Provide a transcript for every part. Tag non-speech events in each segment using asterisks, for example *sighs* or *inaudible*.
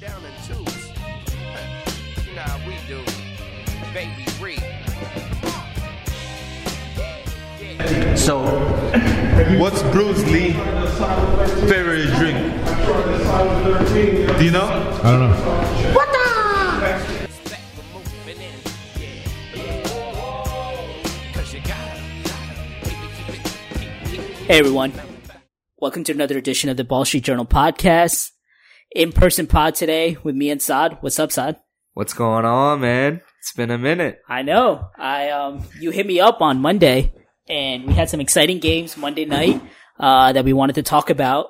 them down in twos. *laughs* nah, we do. Baby Reed. So, what's Bruce Lee favorite drink? Do you know? I don't know. What for moving in. Yeah. Cause you gotta, gotta. Keep it, keep it, keep, keep it. Hey everyone. Welcome to another edition of the Ball Street Journal podcast. In person pod today with me and Saad. What's up, Saad? What's going on, man? It's been a minute. I know. I um you hit me up on Monday and we had some exciting games Monday night uh that we wanted to talk about.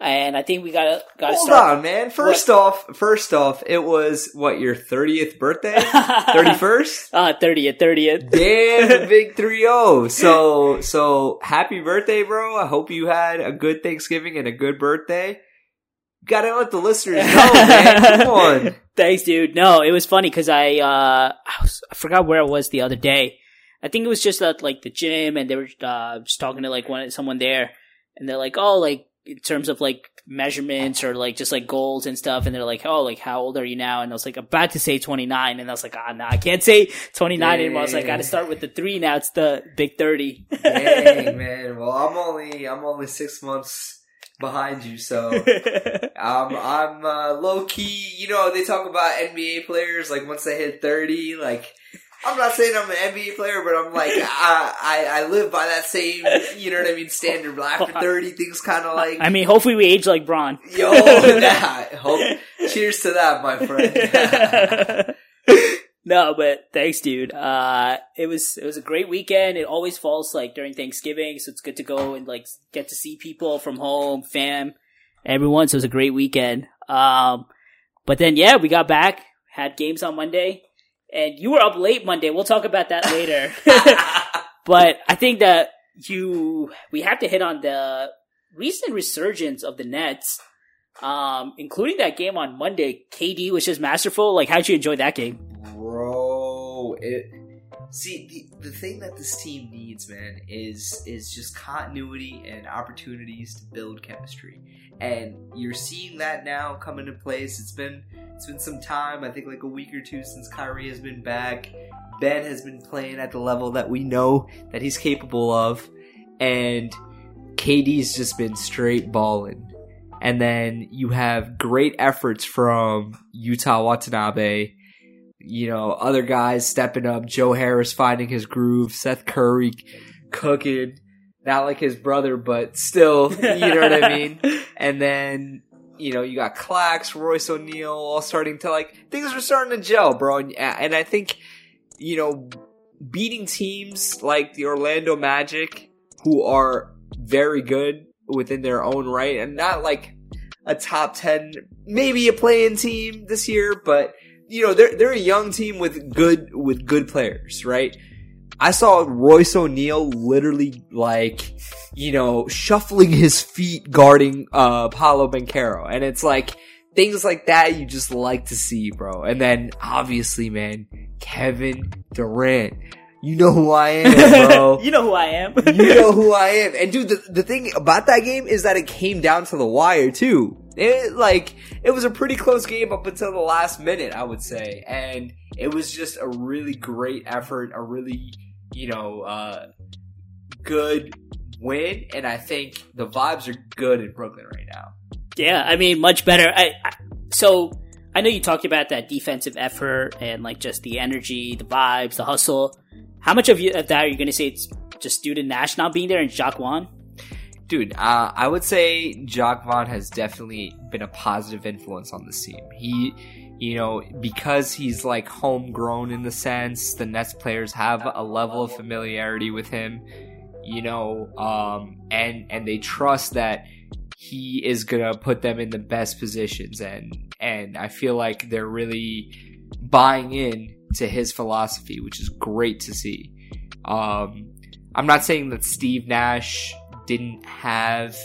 And I think we gotta gotta Hold start on, man. First off, first off, it was what your thirtieth birthday, *laughs* thirty first. *laughs* uh thirtieth, thirtieth. Damn, the *laughs* big three zero. So, so happy birthday, bro. I hope you had a good Thanksgiving and a good birthday. Gotta let the listeners *laughs* know, man. Come on. *laughs* Thanks, dude. No, it was funny because I uh I, was, I forgot where I was the other day. I think it was just at like the gym, and they were uh, just talking to like one someone there, and they're like, "Oh, like in terms of like measurements or like just like goals and stuff," and they're like, "Oh, like how old are you now?" And I was like, "About to say 29," and I was like, "Ah, no, I can't say 29 anymore." I was like, "I got to start with the three now. It's the big 30." Dang, *laughs* man. Well, I'm only I'm only six months behind you, so *laughs* Um, I'm uh, low key. You know, they talk about NBA players like once they hit thirty. Like, I'm not saying I'm an NBA player, but I'm like *laughs* I I, I live by that same. You know what I mean? Standard. But after thirty, things kind of like I mean, hopefully we age like Bron. yo. *laughs* Nah, hope, cheers to that, my friend. No, but thanks, dude. Uh, it was it was a great weekend. It always falls like during Thanksgiving, so it's good to go and like get to see people from home, fam, everyone. So it was a great weekend. Um, but then yeah, we got back, had games on Monday, and you were up late Monday. We'll talk about that later. *laughs* but I think that you we have to hit on the recent resurgence of the Nets. Um, including that game on Monday, KD was just masterful. Like, how'd you enjoy that game? Bro, it. See, the, the thing that this team needs, man, is is just continuity and opportunities to build chemistry, and you're seeing that now come into place. It's been it's been some time. I think like a week or two since Kyrie has been back. Ben has been playing at the level that we know that he's capable of, and KD's just been straight balling. And then you have great efforts from Yuta Watanabe, you know, other guys stepping up, Joe Harris finding his groove, Seth Curry cooking, not like his brother, but still, *laughs* you know what I mean? *laughs* And then, you know, you got Clax, Royce O'Neal, all starting to like, things are starting to gel, bro. And, and I think, you know, beating teams like the Orlando Magic, who are very good within their own right, and not like a top 10, maybe a playing team this year, but you know, they're they're a young team with good with good players, right? I saw Royce O'Neal literally like, you know, shuffling his feet guarding uh Paolo Banchero. And it's like things like that you just like to see, bro. And then obviously, man, Kevin Durant. You know who I am, *laughs* bro. you know who I am. you know who I am. And dude, the, the thing about that game is that it came down to the wire too. It like it was a pretty close game up until the last minute, I would say. And it was just a really great effort, a really, you know, uh good win, and I think the vibes are good in Brooklyn right now. yeah, I mean, much better. I, I so I know you talked about that defensive effort and like just the energy, the vibes, the hustle. How much of, you, of that are you going to say it's just due to Nash not being there and Jacques Vaughn? Dude, uh, I would say Jacques Vaughn has definitely been a positive influence on this team. He, you know, because he's like homegrown in the sense, the Nets players have a level of familiarity with him, you know, um, and and they trust that he is gonna put them in the best positions, and and I feel like they're really buying in to his philosophy, which is great to see. Um, I'm not saying that Steve Nash didn't have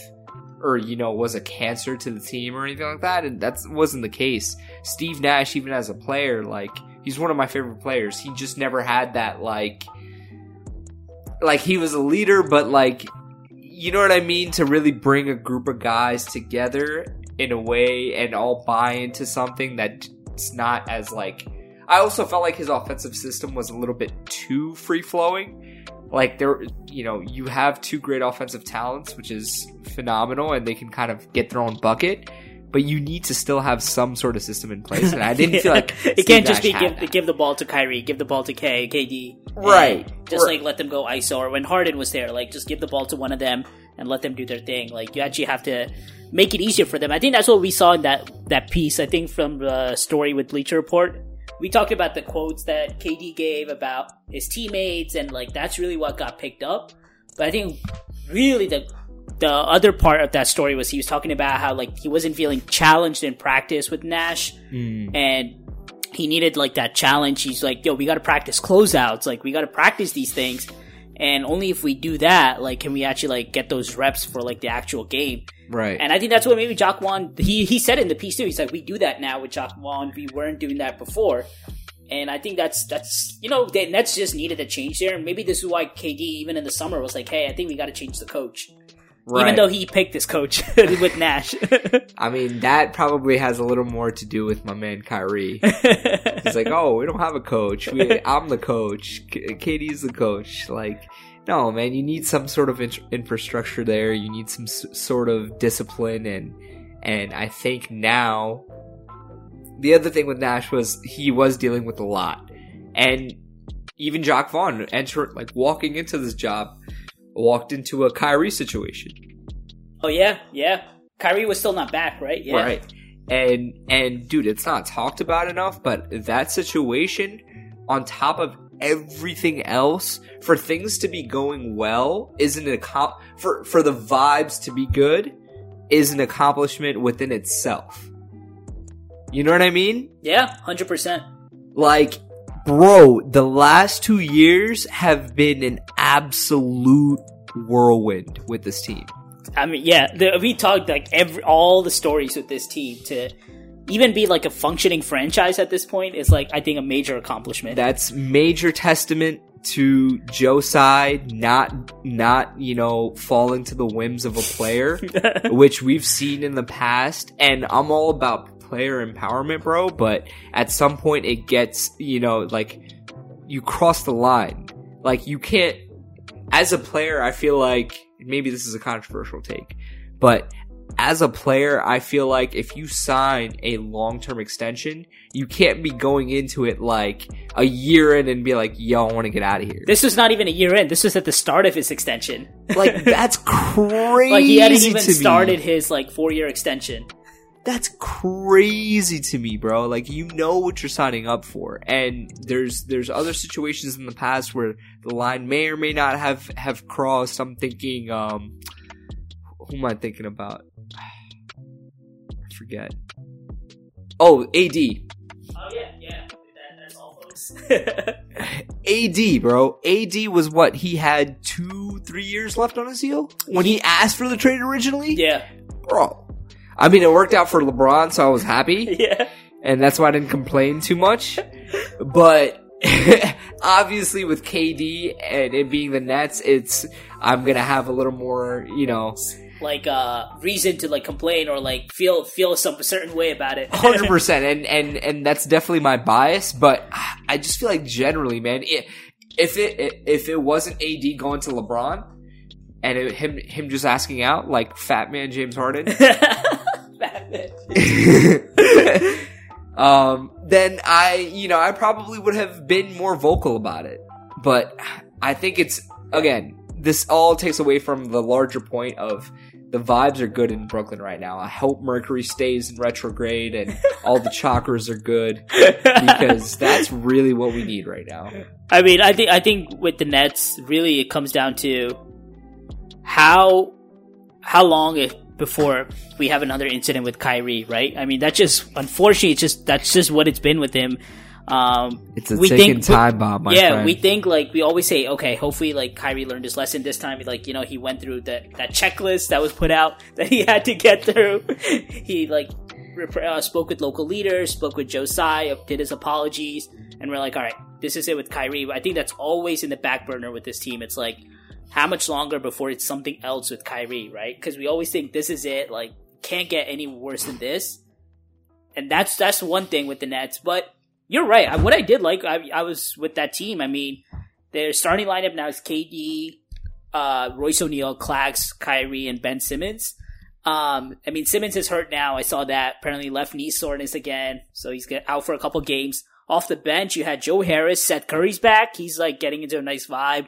or you know was a cancer to the team or anything like that and that wasn't the case steve nash even as a player like he's one of my favorite players he just never had that like like he was a leader but like you know what i mean to really bring a group of guys together in a way and all buy into something that's not as like. I also felt like his offensive system was a little bit too free flowing. Like there, you know, you have two great offensive talents, which is phenomenal, and they can kind of get their own bucket. But you need to still have some sort of system in place, and I didn't feel *laughs* like it Steve can't just be Nash give, that. give the ball to Kyrie, give the ball to K, KD, Right. Just Right. like let them go ISO, or when Harden was there, like just give the ball to one of them and let them do their thing. Like you actually have to make it easier for them. I think that's what we saw in that that piece. I think from the story with Bleacher Report, we talked about the quotes that KD gave about his teammates, and like that's really what got picked up. But I think really the the other part of that story was he was talking about how like he wasn't feeling challenged in practice with Nash, mm. and he needed like that challenge. He's like, "Yo, we got to practice closeouts. Like, we got to practice these things, and only if we do that, like, can we actually like get those reps for like the actual game." right. And I think that's what maybe Vaughn he he said in the piece too. He's like, "We do that now with Vaughn. We weren't doing that before." And I think that's that's you know the Nets just needed a change there, and maybe this is why KD even in the summer was like, "Hey, I think we got to change the coach." Even though he picked this coach *laughs* with Nash. I mean, that probably has a little more to do with my man Kyrie. He's like, oh, we don't have a coach. We, I'm the coach. K- KD's the coach. Like, no, man, you need some sort of in- infrastructure there. You need some s- sort of discipline, and and I think now, the other thing with Nash was he was dealing with a lot, and even Jacques Vaughn entered like walking into this job, walked into a Kyrie situation. oh yeah, yeah. Kyrie was still not back, right? Yeah. Right. And and dude, it's not talked about enough, but that situation on top of everything else for things to be going well is an accom- for for the vibes to be good is an accomplishment within itself. You know what I mean? Yeah, hundred percent. Like bro, the last 2 years have been an absolute whirlwind with this team. I mean, yeah, the, we talked like every all the stories with this team to even be like a functioning franchise at this point is like I think a major accomplishment. that's major testament to Joe Tsai not not you know falling to the whims of a player *laughs* which we've seen in the past and I'm all about player empowerment bro but at some point it gets you know like you cross the line like you can't as a player I feel like maybe this is a controversial take but as a player, I feel like if you sign a long term extension, you can't be going into it like a year in and be like, yo, I want to get out of here. this was not even a year in. This was at the start of his extension. like, *laughs* that's crazy. Like he hadn't even to me. started his like four year extension. That's crazy to me, bro. Like, you know what you're signing up for. And there's, there's other situations in the past where the line may or may not have, have crossed. I'm thinking, um, who am I thinking about? I forget. Oh, AD. Oh yeah, yeah. That's all, folks. *laughs* AD, bro. AD was what he had two, three years left on his deal when he asked for the trade originally. yeah, bro. I mean, it worked out for LeBron, so I was happy, *laughs* yeah. and that's why I didn't complain too much. But *laughs* obviously, with KD and it being the Nets, it's I'm gonna have a little more, you know, Like uh, reason to like complain or like feel feel some certain way about it. hundred *laughs* percent, and and and that's definitely my bias. But I just feel like generally, man, it, if it if it wasn't AD going to LeBron and it, him him just asking out like Fat Man James Harden. *laughs* um, then I you know I probably would have been more vocal about it. But I think it's again this all takes away from the larger point of the vibes are good in Brooklyn right now. I hope Mercury stays in retrograde and all the *laughs* chakras are good *laughs* because that's really what we need right now. I mean, I think I think with the Nets, really, it comes down to how how long it, before we have another incident with Kyrie, right? I mean, that's just unfortunately, it's just that's just what it's been with him. Um, It's a we ticking think- time bomb, my yeah, friend. we think like we always say, okay, hopefully like Kyrie learned his lesson this time. Like you know, he went through that that checklist that was put out *laughs* that he had to get through. *laughs* he like rep- uh, spoke with local leaders, spoke with Joe Tsai, did his apologies, and we're like, all right, this is it with Kyrie. I think that's always in the back burner with this team. It's like how much longer before it's something else with Kyrie, right? Because we always think this is it. Like can't get any worse than this. And that's that's one thing with the Nets. But you're right. What I did like, I, I was with that team. I mean, their starting lineup now is KD, uh, Royce O'Neal, Clax, Kyrie, and Ben Simmons. Um, I mean, Simmons is hurt now. I saw that. Apparently, left knee soreness again, so he's out for a couple games. Off the bench, you had Joe Harris, Seth Curry's back. He's like getting into a nice vibe.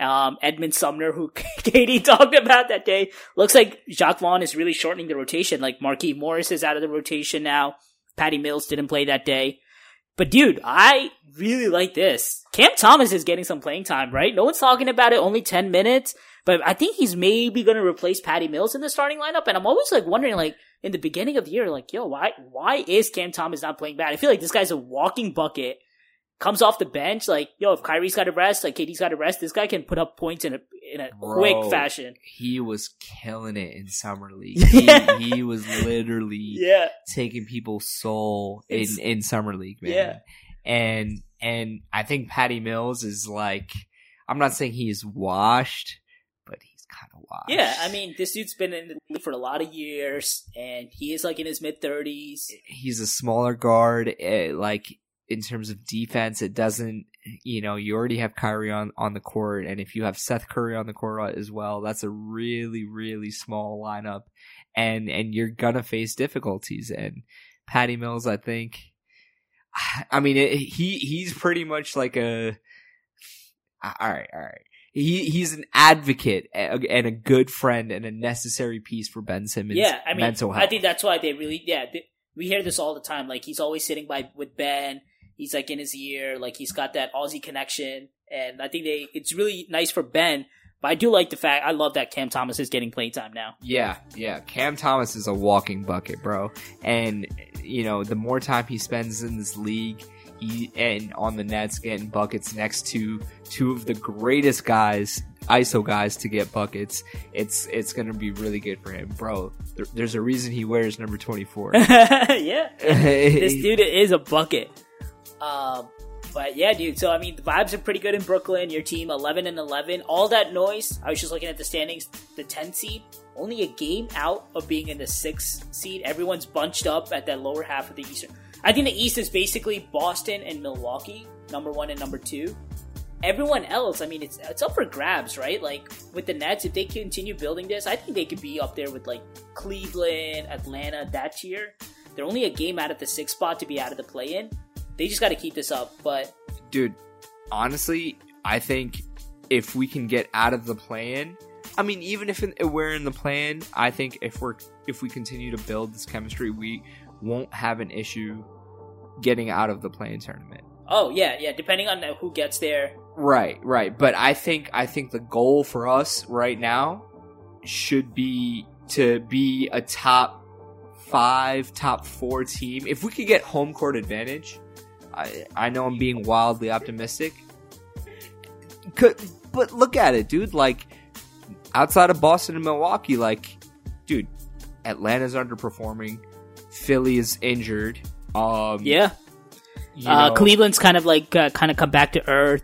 Um, Edmond Sumner, who *laughs* KD talked about that day, looks like Jacques Vaughn is really shortening the rotation. Like Markieff Morris is out of the rotation now. Patty Mills didn't play that day. But dude, I really like this. Cam Thomas is getting some playing time, right? No one's talking about it, only 10 minutes. But I think he's maybe going to replace Patty Mills in the starting lineup. And I'm always like wondering, like, in the beginning of the year, like, yo, why, why is Cam Thomas not playing bad? I feel like this guy's a walking bucket. Comes off the bench, like, yo, if Kyrie's got to rest, like, KD's got to rest, this guy can put up points in a, in a Bro. quick fashion. He was killing it in summer league. *laughs* Yeah. He, he was literally Yeah. taking people's soul in It's- in summer league, man. Yeah. And and I think Patty Mills is like I'm not saying he's washed, but he's kind of washed. Yeah, I mean, this dude's been in the league for a lot of years, and he is like in his mid 30s. he's a smaller guard. eh, like in terms of defense, it doesn't. You know, you already have Kyrie on on the court, and if you have Seth Curry on the court as well, that's a really really small lineup, and and you're gonna face difficulties. And Patty Mills, I think. *sighs* I mean, it, he he's pretty much like a. All right, all right. He he's an advocate and and a good friend and a necessary piece for Ben Simmons. Yeah, I mean, mental health. I think that's why they really, yeah, they, we hear this all the time. Like, he's always sitting by with Ben. He's like in his ear, like he's got that Aussie connection, and I think they, it's really nice for Ben. But I do like the fact, I love that Cam Thomas is getting playtime now. Yeah, yeah. Cam Thomas is a walking bucket, bro. And you know, the more time he spends in this league, he and on the Nets getting buckets next to two of the greatest guys, ISO guys to get buckets, it's it's gonna be really good for him, bro. There, there's a reason he wears number twenty four. *laughs* yeah, *laughs* this dude is a bucket. Um, but yeah, dude. So I mean, the vibes are pretty good in Brooklyn. Your team, eleven and eleven. All that noise. I was just looking at the standings. The 10 seed, only a game out of being in the sixth seed. Everyone's bunched up at that lower half of the Eastern. I think the East is basically Boston and Milwaukee, number one and number two. Everyone else, I mean, it's it's up for grabs, right? Like with the Nets, if they continue building this, I think they could be up there with like Cleveland, Atlanta, that tier. They're only a game out of the sixth spot to be out of the play-in. They just got to keep this up. But dude, honestly, I think if we can get out of the plan, I mean, even if we're in the plan, I think if we're if we continue to build this chemistry, we won't have an issue getting out of the play tournament. oh yeah, yeah. Depending on who gets there, Right, right. But I think I think the goal for us right now should be to be a top five, top four team. If we could get home court advantage, I I know I'm being wildly optimistic. Could, but look at it, dude. Like outside of Boston and Milwaukee, like, dude, Atlanta's underperforming. Philly is injured. Um, yeah. Uh, Cleveland's kind of like uh, kind of come back to earth.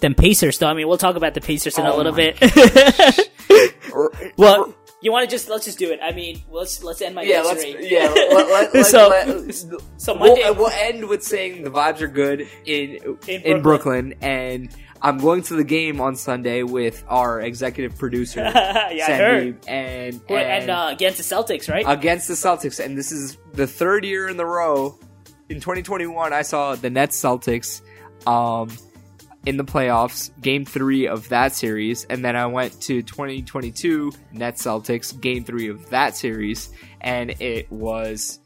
Then Pacers, though. I mean, we'll talk about the Pacers in a Oh little bit. *laughs* well, you want to just let's just do it. I mean, let's let's end my yeah, let's misery. yeah. Let, let, *laughs* let, So- let- so we'll, Monday, we'll end with saying the vibes are good in in, In Brooklyn. and I'm going to the game on Sunday with our executive producer *laughs* yeah, I heard. And and, and uh, against the Celtics, right? against the Celtics, and this is the third year in the row. In 2021, I saw the Nets Celtics um, in the playoffs, game three of that series, and then I went to 2022 Nets Celtics, game three of that series, and it was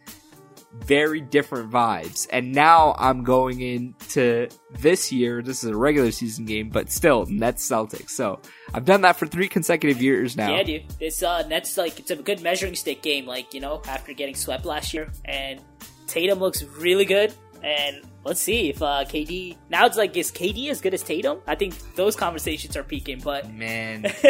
very different vibes. And now I'm going into this year. This is a regular season game, but still Nets Celtics. So I've done that for three consecutive years now. Yeah, dude. This uh, Nets like it's a good measuring stick game. Like you know, after getting swept last year, and Tatum looks really good. And let's see if uh, KD now it's like is KD as good as Tatum? I think those conversations are peaking. But Man, *laughs*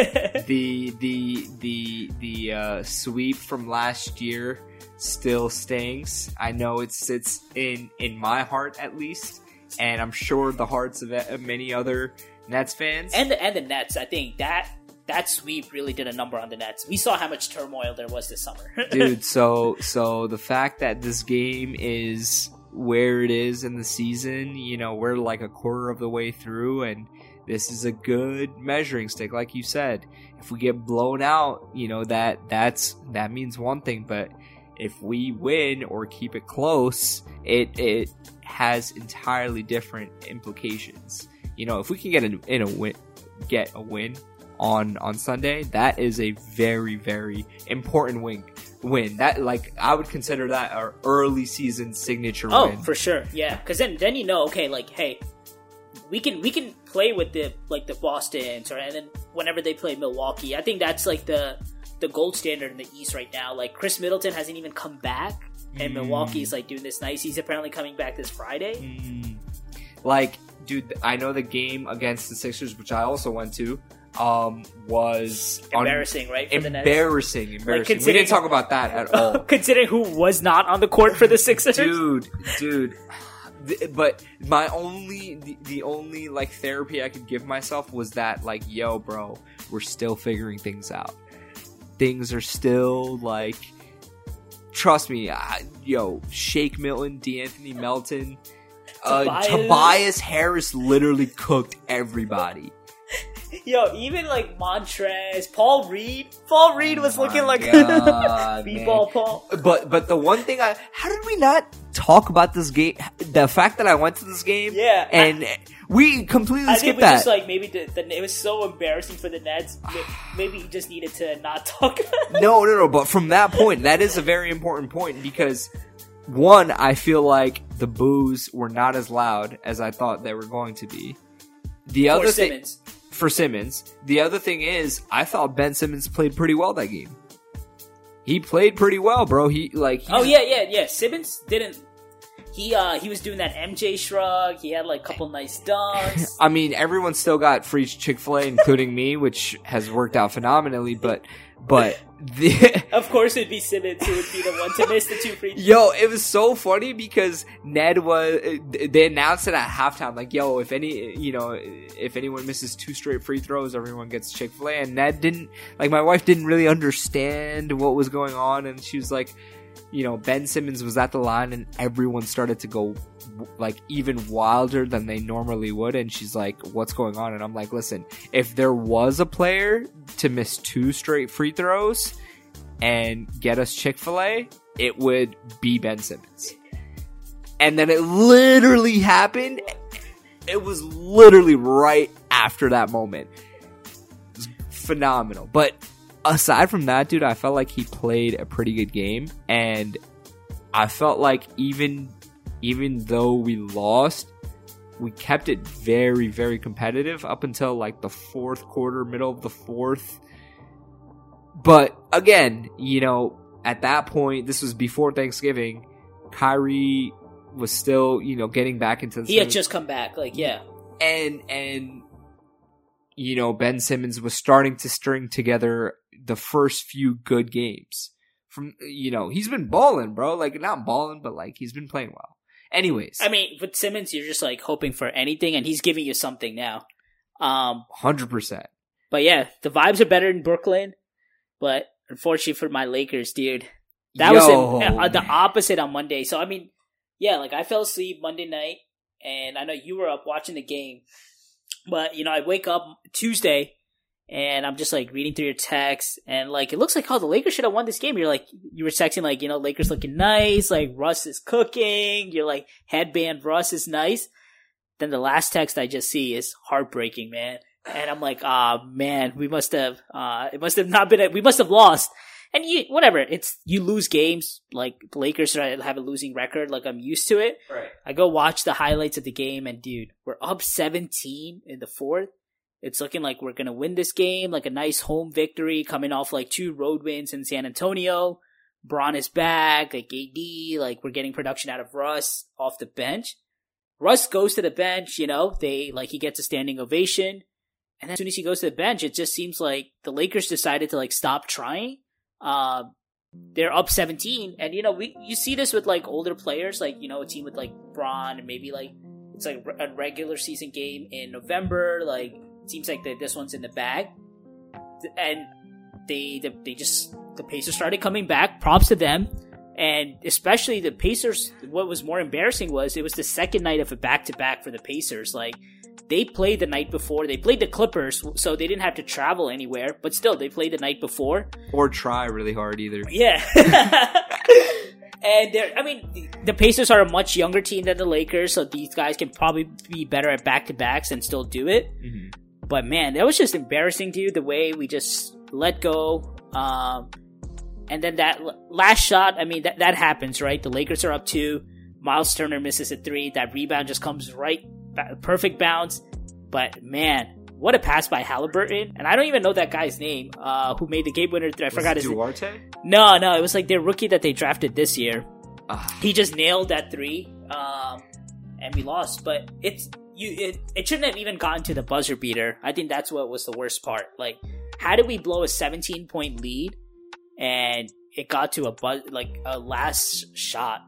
the the the the uh, sweep from last year still stings. I know it sits in in my heart at least, and I'm sure the hearts of, many other Nets fans. and the and the Nets, I think that that sweep really did a number on the Nets. We saw how much turmoil there was this summer. *laughs* dude so so the fact that this game is where it is in the season you know we're like a quarter of the way through and this is a good measuring stick like you said. If we get blown out you know that that's that means one thing but if we win or keep it close it it has entirely different implications. You know if we can get a, in a win get a win on on Sunday, that is a very very important win. Win that like I would consider that our early season signature oh, win. for sure, yeah. Because then then you know, okay, like hey, we can we can play with the like the Boston's or and then whenever they play Milwaukee, I think that's like the the gold standard in the East right now. Like Khris Middleton hasn't even come back, and Mm. Milwaukee's like doing this nice. He's apparently coming back this Friday. Mm. Like, dude, I know the game against the Sixers, which I also went to, um, was Embarrassing, right? For the Nets. embarrassing, embarrassing. we didn't talk about that at *laughs* all. Considering who was not on the court for the Sixers, dude dude but my only the, the only like therapy i could give myself was that like yo bro we're still figuring things out things are still like trust me I, yo shake milton d'anthony melton uh, Tobias. tobias harris literally cooked everybody *laughs* Yo, even like Montrezl, Paul Reed. Paul Reed was oh looking like God, *laughs* B-ball. Paul. but but the one thing i how did we not talk about this game the fact that i went to this game Yeah, I- and we completely I think skipped we that just like maybe the, the, it was so embarrassing for the Nets. Maybe he just needed to not *laughs* talk. no, no, no. But from that point, that is a very important point because one, I feel like the boos were not as loud as I thought they were going to be. The other thing Simmons. For Simmons, the other thing is I thought Ben Simmons played pretty well that game. He played pretty well, bro. He like Oh yeah, yeah, yeah. Simmons didn't. He uh he was doing that MJ shrug. He had like a couple nice dunks. *laughs* I mean, everyone still got free Chick Fil A, including *laughs* me, which has worked out phenomenally. But but the *laughs* of course, it'd be Simmons who would be the one to miss the two free. Throws. Yo, it was so funny because Ned was. Uh, they announced it at halftime, like, "Yo, if any, you know, if anyone misses two straight free throws, everyone gets Chick Fil A." And Ned didn't, like, my wife didn't really understand what was going on, and she was like, you know, Ben Simmons was at the line, and everyone started to go like even wilder than they normally would, and she's like, "What's going on?" And I'm like, "Listen, if there was a player to miss two straight free throws." and get us Chick fil A, it would be Ben Simmons. And then it literally happened. It was literally right after that moment. Phenomenal. But aside from that, dude, I felt like he played a pretty good game. And I felt like even even though we lost, we kept it very, very competitive up until like the fourth quarter, middle of the fourth. But again, you know, at that point, this was before Thanksgiving. Kyrie was still, you know, getting back into the He had just come back. Like yeah, and and you know Ben Simmons was starting to string together the first few good games. From you know he's been balling, bro. Like not balling, but like he's been playing well. Anyways, I mean, with Simmons, you're just like hoping for anything, and he's giving you something now. Um, hundred percent. but yeah, the vibes are better in Brooklyn. But unfortunately for my Lakers, dude, that was in, uh, the opposite on Monday. So I mean, yeah, like I fell asleep Monday night, and I know you were up watching the game, but you know I wake up Tuesday, and I'm just like reading through your texts, and like it looks like oh the Lakers should have won this game. You're like you were texting like you know Lakers looking nice, like Russ is cooking. You're like headband Russ is nice. Then the last text I just see is heartbreaking, man. And I'm like, ah, man, we must have, uh, it must have not been, a, we must have lost. And you, whatever, it's, you lose games, like, the Lakers have a losing record, like, I'm used to it. Right. I go watch the highlights of the game, and dude, we're up 17 in the fourth. It's looking like we're gonna win this game, like a nice home victory, coming off like two road wins in San Antonio. Bron is back, like AD, like we're getting production out of Russ off the bench. Russ goes to the bench, you know, they like he gets a standing ovation. And as soon as he goes to the bench, it just seems like the Lakers decided to like stop trying. Uh, they're up 17, and you know we you see this with like older players, like you know a team with like Bron and maybe like it's like a regular season game in November. Like seems like the, this one's in the bag. and they they, they just the Pacers started coming back. Props to them. And especially the Pacers, what was more embarrassing was it was the second night of a back to back for the Pacers. Like, they played the night before. They played the Clippers, so they didn't have to travel anywhere, but still, they played the night before. Or try really hard either. Yeah. *laughs* and they're, I mean, the Pacers are a much younger team than the Lakers, so these guys can probably be better at back to backs and still do it. Mhm. But man, that was just embarrassing, to you the way we just let go. Um, and then that l- last shot, I mean, that, that happens, right? The Lakers are up two. Miles Turner misses a three. That rebound just comes right, perfect bounce. But man, what a pass by Halliburton. And I don't even know that guy's name, uh, who made the game winner. I forgot his name. Duarte? No, no, it was like their rookie that they drafted this year. Ah. He just nailed that three, um, and we lost. But it's you. It, it shouldn't have even gotten to the buzzer beater. I think that's what was the worst part. Like, how did we blow a 17 point lead, and it got to a buzz like a last shot?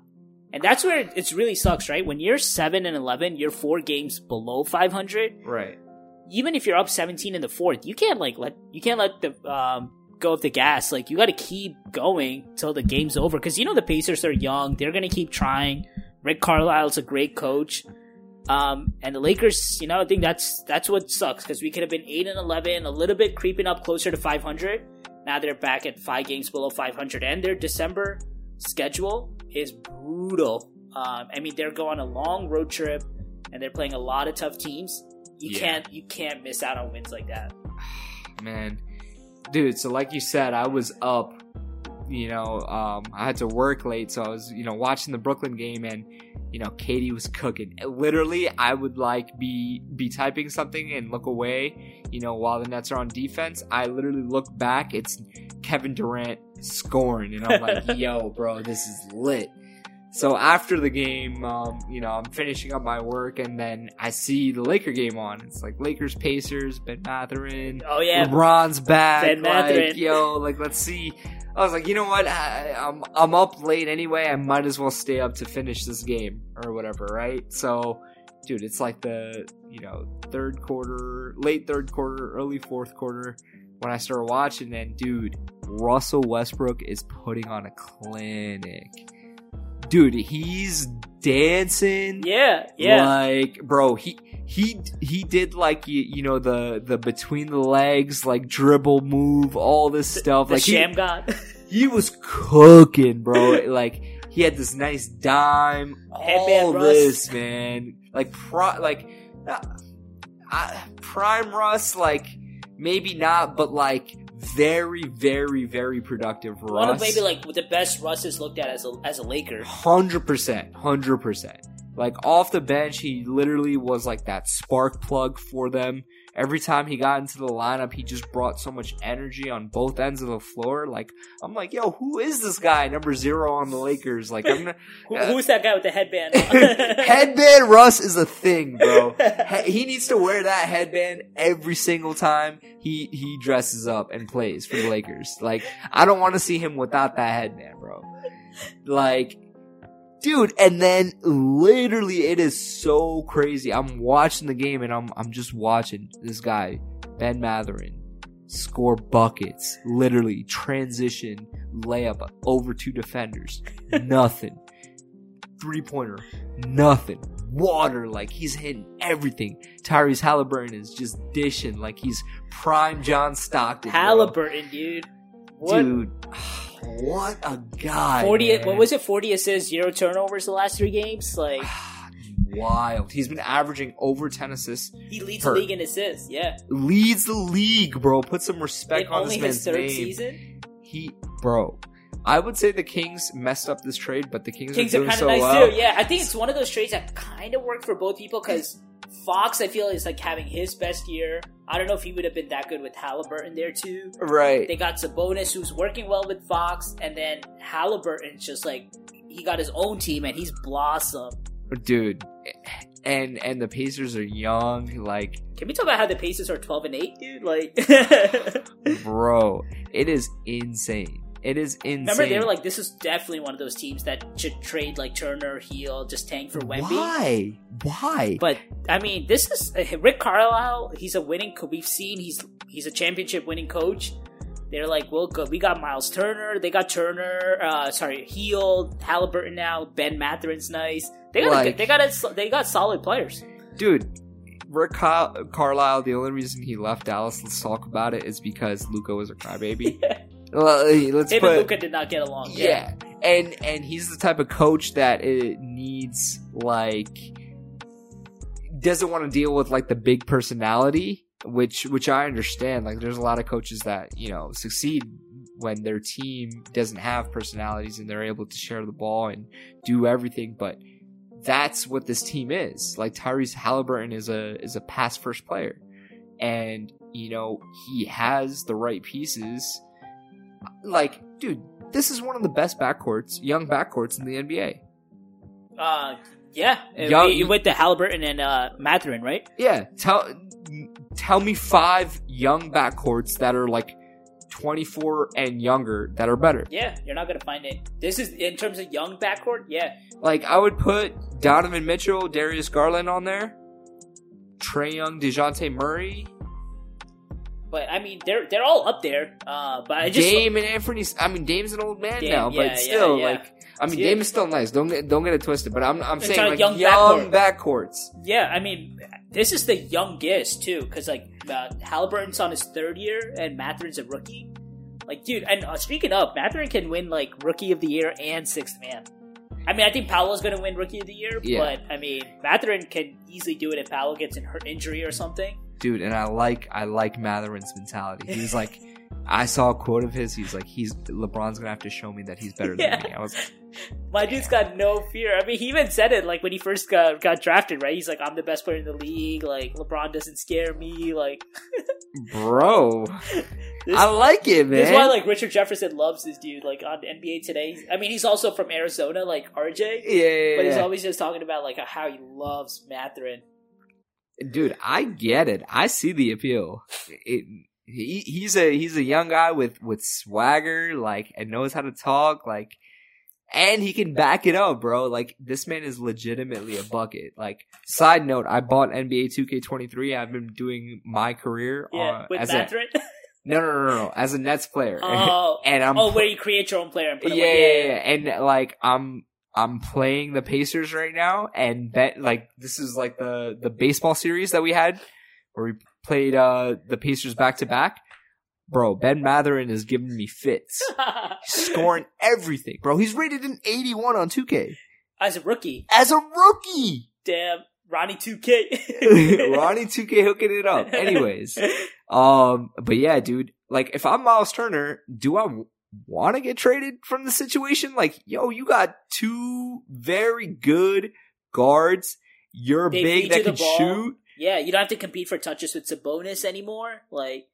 And that's where it, it's really sucks, right? When you're seven and 11, you're four games below 500 Right. even if you're up 17 in the fourth, you can't like let you can't let the um go of the gas. Like you got to keep going till the game's over because you know the Pacers are young. They're gonna keep trying. Rick Carlisle's a great coach. Um, and the Lakers, you know, I think that's that's what sucks because we could have been eight and eleven, a little bit creeping up closer to 500. Now they're back at five games below 500, and their December schedule is brutal. Um, I mean, they're going a long road trip, and they're playing a lot of tough teams. You Yeah. can't you can't miss out on wins like that. *sighs* man dude so like you said i was up you know um i had to work late so i was you know watching the brooklyn game and you know KD was cooking. Literally i would like be be typing something and look away you know while the nets are on defense. I literally look back it's kevin durant scoring and i'm like *laughs* yo bro this is lit so after the game, um, you know, I'm finishing up my work, and then I see the Laker game on. It's like Lakers, Pacers, Ben Mathurin, Oh yeah, LeBron's back. Ben like, yo, like let's see. I was like, you know what? I, I'm I'm up late anyway. I might as well stay up to finish this game or whatever, right? So, dude, it's like the you know third quarter, late third quarter, early fourth quarter when I start watching. And dude, Russell Westbrook is putting on a clinic. Dude, he's dancing. yeah, yeah. Like, bro, he he he did like you, you know the the between the legs like dribble move, all this stuff. the like sham he, god. *laughs* he was cooking, bro. like he had this nice dime, Headband all Russ. this man. Like pro, like uh, uh, prime Russ, like maybe not, but like very, very, very productive Russ. One of maybe like the best Russ has looked at as a as a Laker. Hundred percent, hundred percent. Like off the bench, he literally was like that spark plug for them. Every time he got into the lineup, he just brought so much energy on both ends of the floor. Like I'm like, yo, who is this guy, number zero on the Lakers? Like I'm not, *laughs* Who, Uh, who's that guy with the headband? *laughs* *laughs* headband Russ is a thing, bro. He- he needs to wear that headband every single time he he dresses up and plays for the Lakers. Like I don't want to see him without that headband, bro. Like dude, and then literally it is so crazy. I'm watching the game and I'm I'm just watching this guy, Ben Mathurin, score buckets, literally transition layup over two defenders. *laughs* Nothing. Three pointer, nothing. Water, like he's hitting everything. Tyrese Halliburton is just dishing like he's prime John Stockton. bro. Halliburton, dude. What? Dude, *sighs* what a guy. Forty. man. What was it? Forty assists, zero turnovers the last three games. Like *sighs* Wild. He's been averaging over 10 assists. he leads Per- the league in assists. Yeah, Leads the league, bro. Put some respect in on only this his man's third name. season. He, bro. I would say the Kings messed up this trade, but the Kings, Kings are are doing kind so of nice well. too. Yeah, I think it's one of those trades that kind of worked for both people because Fox, I feel, is like having his best year. I don't know if he would have been that good with Halliburton there too. Right. They got Sabonis, who's working well with Fox, and then Halliburton's just like he got his own team and he's blossomed. Dude. And and the Pacers are young, like Can we talk about how the Pacers are twelve and eight, dude? Like, *laughs* bro, it is insane. It is insane. Remember, they were like, "This is definitely one of those teams that should trade like Turner, Hield, just tank for Wemby." why? Why? But I mean, this is uh, Rick Carlisle. He's a winning. co- We've seen he's he's a championship winning coach. They're like, well, go, we got Miles Turner. They got Turner. Uh, sorry, Hield, Halliburton now. Ben Mathurin's nice. They got Like- a, they got a, they got solid players. dude. Rick Car- Carlisle. The only reason he left Dallas, let's talk about it, is because Luka was a crybaby. *laughs* well, let's Him put and Luka did not get along. yeah. and and he's the type of coach that it needs like doesn't want to deal with like the big personality which which i understand like there's a lot of coaches that you know succeed when their team doesn't have personalities and they're able to share the ball and do everything but that's what this team is like tyrese halliburton is a is a pass first player and you know he has the right pieces like dude this is one of the best backcourts, young backcourts in the NBA. Uh, yeah. Young- you went to Halliburton and uh, Mathurin, right? Yeah, tell tell me five young backcourts that are like 24 and younger that are better. Yeah, you're not gonna find it. This is in terms of young backcourt. Yeah, Like I would put Donovan Mitchell, Darius Garland on there, Trae Young, Dejounte Murray, but I mean, they're they're all up there. Uh, but I just Dame and Anthony. I mean, Dame's an old man Dame, now, yeah, yeah, but still, yeah. like, I mean, Dame is still nice. Don't get don't get it twisted. But I'm I'm It's saying like young young, backcourts. Yeah, I mean, this is the youngest too, because like uh, Halliburton's on his third year and Mathurin's a rookie. Like, dude, and uh, speaking of, Mathurin can win like rookie of the year and sixth man. I mean, I think Paolo's going to win rookie of the year, Yeah. but I mean, Mathurin can easily do it if Paolo gets an hurt injury or something. Dude and i like i like mathurin's mentality he's like i saw a quote of his he's like he's lebron's gonna have to show me that he's better than me i was like *laughs* My dude's got no fear. I mean, he even said it like when he first got got drafted, right? He's like, "I'm the best player in the league. Like LeBron doesn't scare me." Like, *laughs* bro this, i like it man This is why like Richard Jefferson loves this dude. Like on NBA Today. I mean, he's also from Arizona, like RJ. yeah, yeah, But he's yeah. always just talking about like how he loves Mathurin. Dude i get it. I see the appeal. It, he, he's a he's a young guy with with swagger like and knows how to talk like and he can back it up bro. Like this man is legitimately a bucket. Like side note i bought nba 2k23 i've been doing my career Yeah, uh, with as a. *laughs* No, no, no, no, no. As a Nets player, oh, *laughs* and I'm oh, where you create your own player and put yeah, yeah, Yeah, yeah, and like I'm I'm playing the Pacers right now, and bet like this is like the the baseball series that we had where we played uh the Pacers back to back. Bro, Ben Mathurin is giving me fits. *laughs* He's scoring everything, bro. He's rated an 81 on 2K As a rookie, as a rookie. damn Ronnie 2K. *laughs* Ronnie *laughs* 2K hooking it up. Anyways, Um, but yeah, dude, like if I'm Miles Turner, do I want to get traded from the situation? Like, yo, you got two very good guards. You're They big that can ball. shoot. Yeah, you don't have to compete for touches with Sabonis anymore. Like,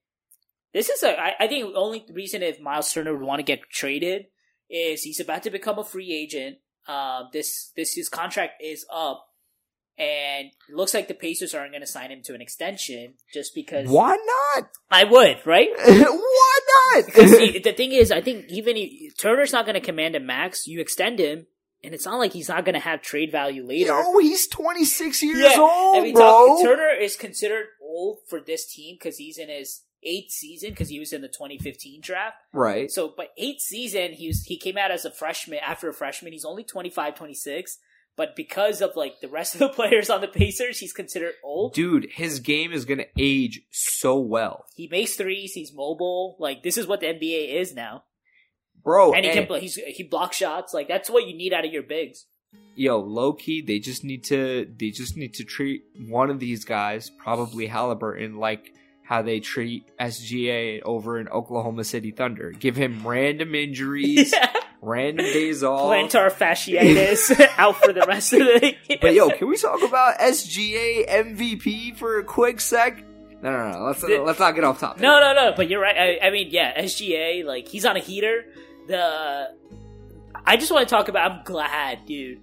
this is a. I, I think the only reason if Miles Turner would want to get traded is he's about to become a free agent. Um, this this his contract is up, and it looks like the Pacers aren't going to sign him to an extension just because. Why not? I would right. *laughs* Why see, *laughs* the thing is, I think even if Turner's not going to command a max, you extend him, and it's not like he's not going to have trade value later. Oh, he's 26 years Yeah, old, I mean, bro. talk- Turner is considered old for this team because he's in his eighth season because he was in the 2015 draft. right. So, but eighth season, he was he came out as a freshman. After a freshman, he's only 25, 26. But because of like the rest of the *laughs* players on the Pacers, he's considered old. Dude, his game is gonna age so well. He makes threes. He's mobile. Like this is what the NBA is now. Bro, and he and- can. He's he blocks shots. Like that's what you need out of your bigs. yo, low key, they just need to they just need to treat one of these guys, probably Halliburton, like how they treat SGA over in Oklahoma City Thunder. Give him random *laughs* injuries, random days off. Plantar fasciitis *laughs* out for the rest of the. But yo, can we talk about SGA MVP for a quick sec? No, no, no. Let's The- let's not get off topic. No, no, no. But you're right. I, I mean, yeah, SGA, like he's on a heater. The I just want to talk about. I'm glad, dude,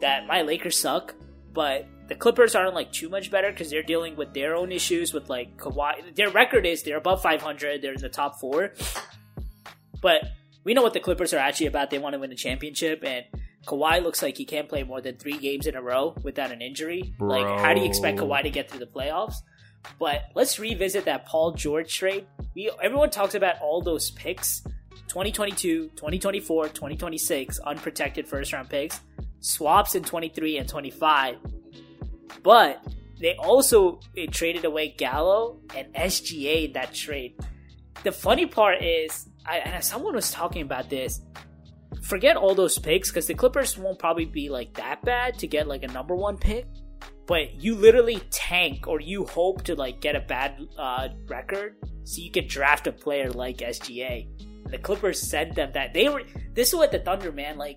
that my Lakers suck, but the Clippers aren't like too much better because they're dealing with their own issues with like Kawhi. Their record is they're above 500. They're in the top four, but. We know what the Clippers are actually about. They want to win the championship, and Kawhi looks like he can't play more than three games in a row without an injury. Like, how do you expect Bro. Kawhi to get through the playoffs? But let's revisit that Paul George trade. We everyone talks about all those picks 2022, 2024, 2026 unprotected first round picks, swaps in 23 and 25. But they also traded away Gallo and SGA in that trade. The funny part is, I, and someone was talking about this. Forget all those picks because the Clippers won't probably be like that bad to get like a number one pick but you literally tank or you hope to like get a bad uh, record so you could draft a player like SGA. The Clippers sent them that they were. This is what the Thunder man like.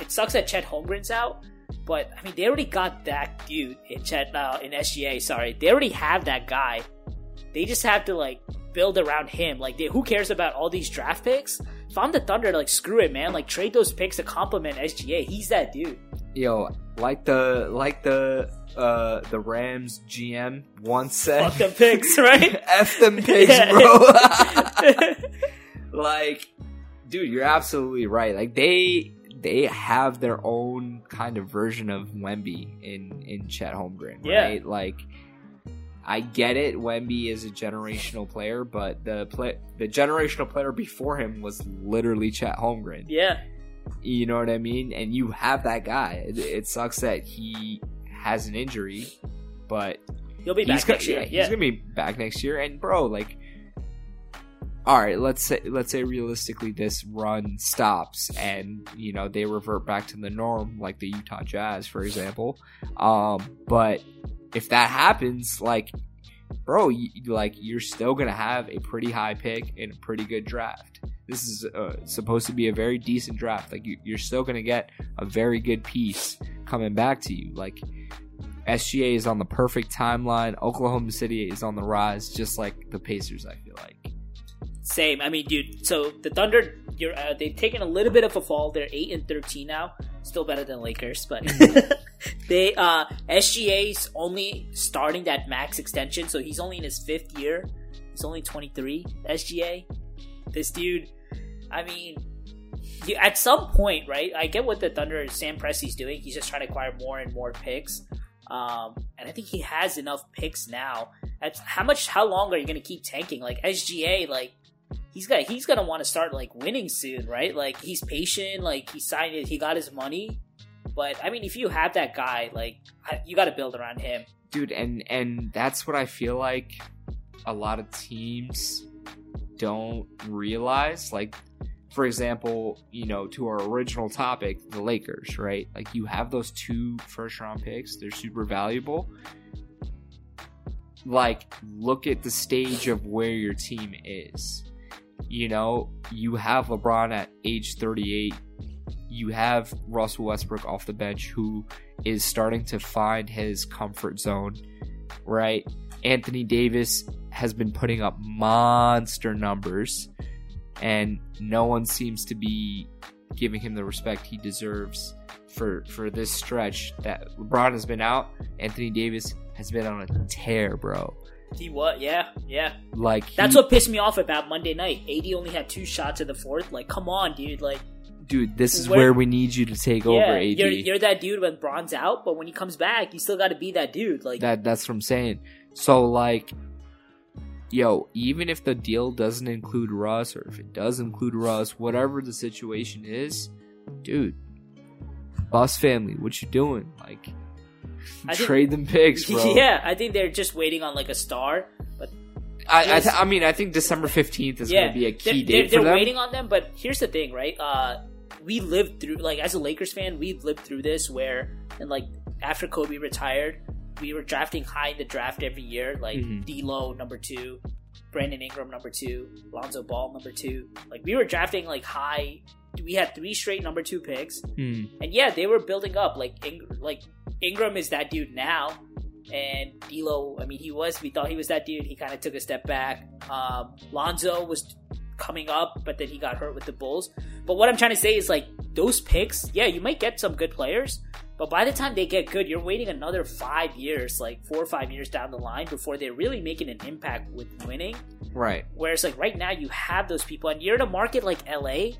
It sucks that Chet Holmgren's out, but I mean they already got that dude in Chet uh, in SGA. Sorry, they already have that guy. They just have to like build around him. Like, they, who cares about all these draft picks? If I'm the Thunder, like screw it, man. Like trade those picks to complement SGA. He's that dude. Yo, like the like the uh the Rams GM once said, Fuck them picks, *laughs* right? F them Yeah. bro. *laughs* like, dude, you're absolutely right. Like they they have their own kind of version of Wemby in in Chet Holmgren, Yeah. right? Like. I get it. Wemby is a generational player, but the play, the generational player before him was literally Chet Holmgren. yeah. You know what I mean? And you have that guy. It, it sucks that he has an injury, but He'll be back gonna, next year. yeah, Yeah. he's gonna be back next year. And bro, like, all right, let's say let's say realistically this run stops, and you know they revert back to the norm, like the Utah Jazz, for example. Um, but if that happens, like, bro, you, like you're still gonna have a pretty high pick in a pretty good draft. This is uh, supposed to be a very decent draft. Like you, you're still gonna get a very good piece coming back to you. Like SGA is on the perfect timeline. Oklahoma City is on the rise, just like the Pacers. I feel like. Same. I mean, dude. So the Thunder, you're uh, they've taken a little bit of a fall. They're eight and thirteen now. Still better than Lakers, but *laughs* they uh SGA's only starting that max extension, so he's only in his fifth year. He's only twenty three. SGA, this dude. I mean, you, at some point, right? I get what the Thunder Sam Presti's doing. He's just trying to acquire more and more picks. Um, and I think he has enough picks now. That's how much? How long are you going to keep tanking? Like SGA, like he's got he's gonna want to start like winning soon, right? Like he's patient, like he signed it, he got his money. But I mean, if you have that guy, like you got to build around him. dude and and that's what i feel like a lot of teams don't realize like for example you know to our original topic the lakers right like you have those two first round picks they're super valuable like look at the stage of where your team is you know you have lebron at age 38 you have russell westbrook off the bench who is starting to find his comfort zone, right? Anthony Davis has been putting up monster numbers, and no one seems to be giving him the respect he deserves for for this stretch that LeBron has been out. Anthony Davis has been on a tear, bro. He what? Yeah, yeah. Like he- That's what pissed me off about Monday night. AD only had two shots in the fourth. Like, come on, dude. Like, dude. This is Where- where, we need you to take yeah, over, AD. you're you're that dude when Bron's out, but when he comes back, you still got to be that dude. Like, That that's what I'm saying. So like, yo, even if the deal doesn't include Russ, or if it does include Russ, whatever the situation is, dude, Buss family, what you doing? Like, I think- trade them picks, *laughs* bro. yeah, I think they're just waiting on like a star. But I I, th- I mean, I think December fifteenth is yeah, gonna be a key they're, date they're, for they're them. waiting on them. But here's the thing, right? Uh, we lived through like as a Lakers fan, we've lived through this where and like after Kobe retired, we were drafting high in the draft every year, like Mhm. D'Lo number two, Brandon Ingram number two, Lonzo Ball number two. Like we were drafting like high. We had three straight number two picks, Hmm. and yeah, they were building up. Like Ing- like Ingram is that dude now, and D'Lo. I mean, he was. We thought he was that dude. He kind of took a step back. Um, Lonzo was coming up, but then he got hurt with the Bulls. But what I'm trying to say is like those picks. Yeah, you might get some good players, but by the time they get good, you're waiting another five years, like four or five years down the line, before they're really making an impact with winning. Right. Whereas like right now you have those people and you're in a market like LA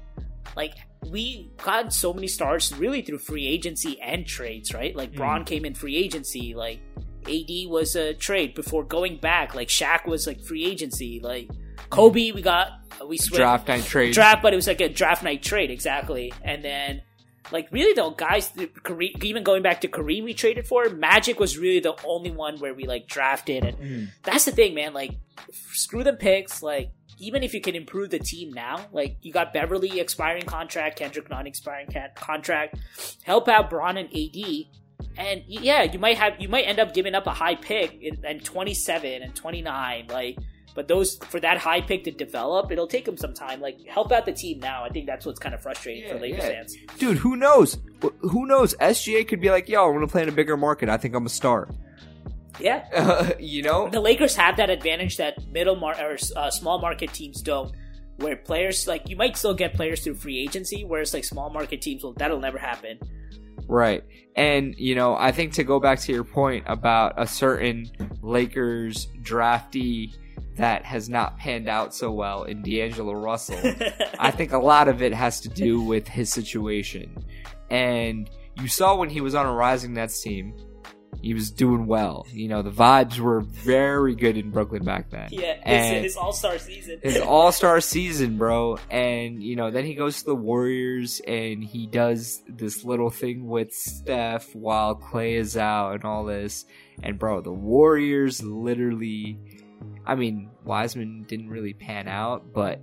like we got so many stars really through free agency and trades, right? Like Bron mm. came in free agency, like AD was a trade before going back. Like Shaq was like free agency, like Kobe mm. we got we switched Draft night trade. draft, but it was like a draft night trade exactly. And then, like really though, guys, the Kareem, even going back to Kareem, we traded for Magic was really the only one where we like drafted, and mm. that's the thing, man. Like, screw the picks. Like, even if you can improve the team now, like you got Beverley expiring contract, Kendrick Nunn-expiring contract, help out Bron and AD. And yeah, you might have you might end up giving up a high pick in, in 27 and 29 like but those for that high pick to develop, it'll take them some time. Like help out the team now. I think that's what's kind of frustrating for Yeah, Lakers yeah. fans. Dude, who knows? Who knows? SGA could be like, yo, I want to play in a bigger market. I think I'm a star. Yeah, *laughs* you know? the Lakers have that advantage that middle mar- or uh, small market teams don't. Where players like you might still get players through free agency, whereas like small market teams will that'll never happen. Right. And, you know, I think to go back to your point about a certain Lakers draftee that has not panned out so well in D'Angelo Russell, *laughs* I think a lot of it has to do with his situation. And you saw when he was on a Rising Nets team, he was doing well. You know, the vibes were very good in Brooklyn back then. Yeah, his, his All Star season. his *laughs* all star season, bro. And you know, then he goes to the Warriors and he does this little thing with Steph while Clay is out and all this. And bro, the Warriors literally I mean, Wiseman didn't really pan out, but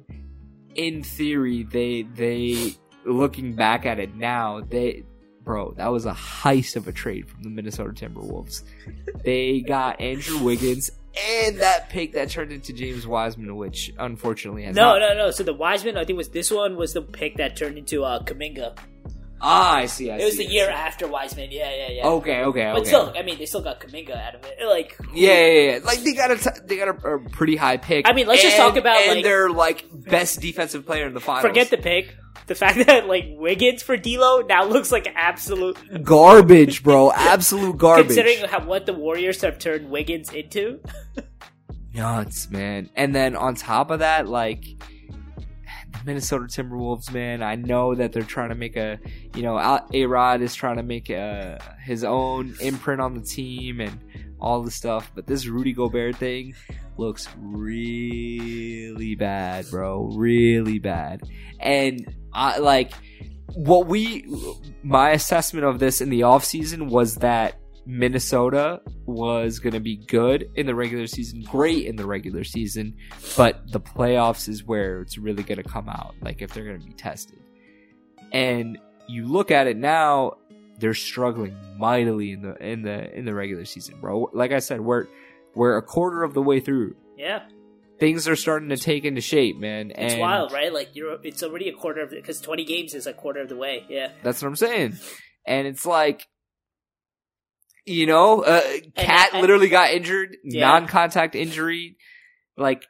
in theory they they looking back at it now, they bro, that was a heist of a trade from the Minnesota Timberwolves. they got Andrew Wiggins and that pick that turned into James Wiseman, which unfortunately has no, not. no, no. So the Wiseman, I think was this one was the pick that turned into uh, Kuminga. Ah, I see. I It was see, the I year see. after Wiseman. Yeah, yeah, yeah. Okay, okay, okay. But still, I mean, they still got Kuminga out of it. Like, yeah, yeah, yeah. Like they got a t- they got a, a pretty high pick. I mean, let's just talk about, and like- their like best defensive player in the finals. forget the pick. The fact *laughs* that like Wiggins for D'Lo now looks like absolute garbage, bro. *laughs* Absolute garbage. considering how, what the Warriors have turned Wiggins into. nuts, man. And then on top of that, like the Minnesota Timberwolves, man. I know that they're trying to make a, you know, A Rod is trying to make a, his own imprint on the team and all the stuff. But this Rudy Gobert thing looks really bad, bro. Really bad. And I like what we, my assessment of this in the offseason was that Minnesota was going to be good in the regular season, great in the regular season, but the playoffs is where it's really going to come out, like if they're going to be tested. And you look at it now, they're struggling mightily in the in the in the regular season, bro. Like I said, we're we're a quarter of the way through. Yeah, Things are starting to take into shape, man. it's wild, right? Like you're, it's already a quarter of because twenty games is a quarter of the way. Yeah, That's what I'm saying. And it's like, you know, uh, Cat and- literally got injured, Yeah. non-contact injury. Like,